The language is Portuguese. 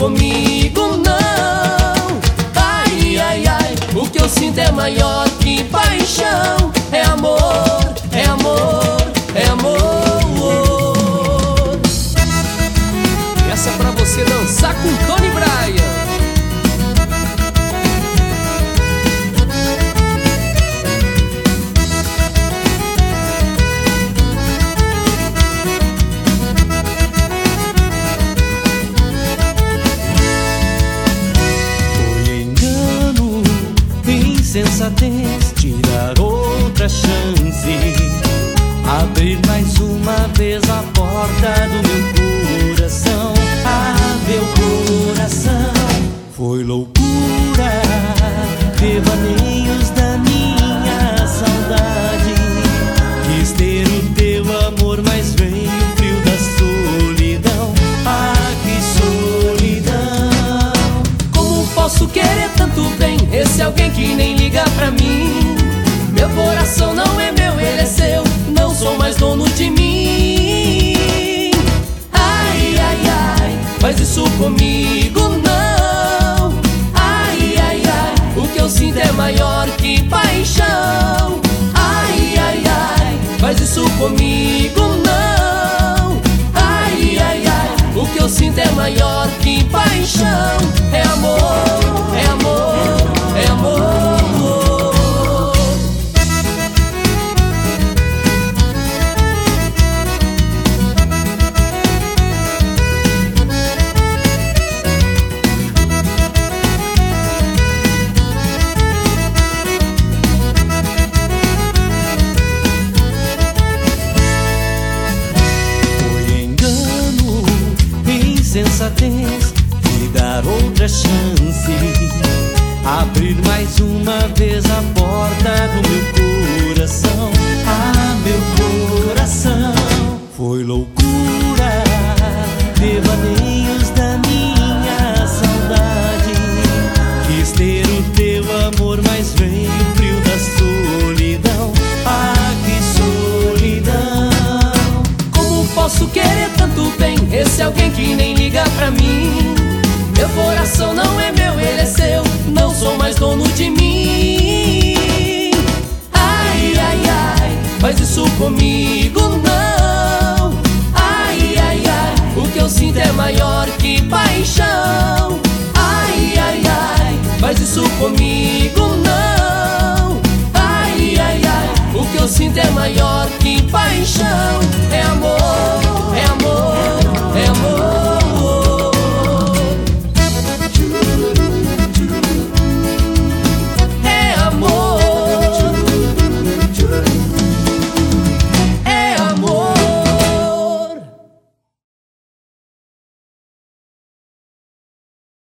comigo não. Ai, ai, ai, o que eu sinto é maior que paixão. É amor, é amor, é amor. Essa é pra você dançar com insensatez tirar outra chance. Abrir mais uma vez a porta do meu coração. Ah, meu coração. Foi loucura isso comigo não. Ai, ai, ai, o que eu sinto é maior que paixão É amor, insensatez Me dar outra chance. Abrir mais uma vez a porta do meu coração. Ah, meu coração Foi loucura. Devaneios da minha saudade. Quis ter o teu amor, mas veio o frio da solidão. Ah, que solidão. Como posso querer tanto Esse alguém que nem liga pra mim. Meu coração não é meu, ele é seu. Não sou mais dono de mim. Ai, ai, ai, faz isso comigo não. Ai, ai, ai, o que eu sinto é maior que paixão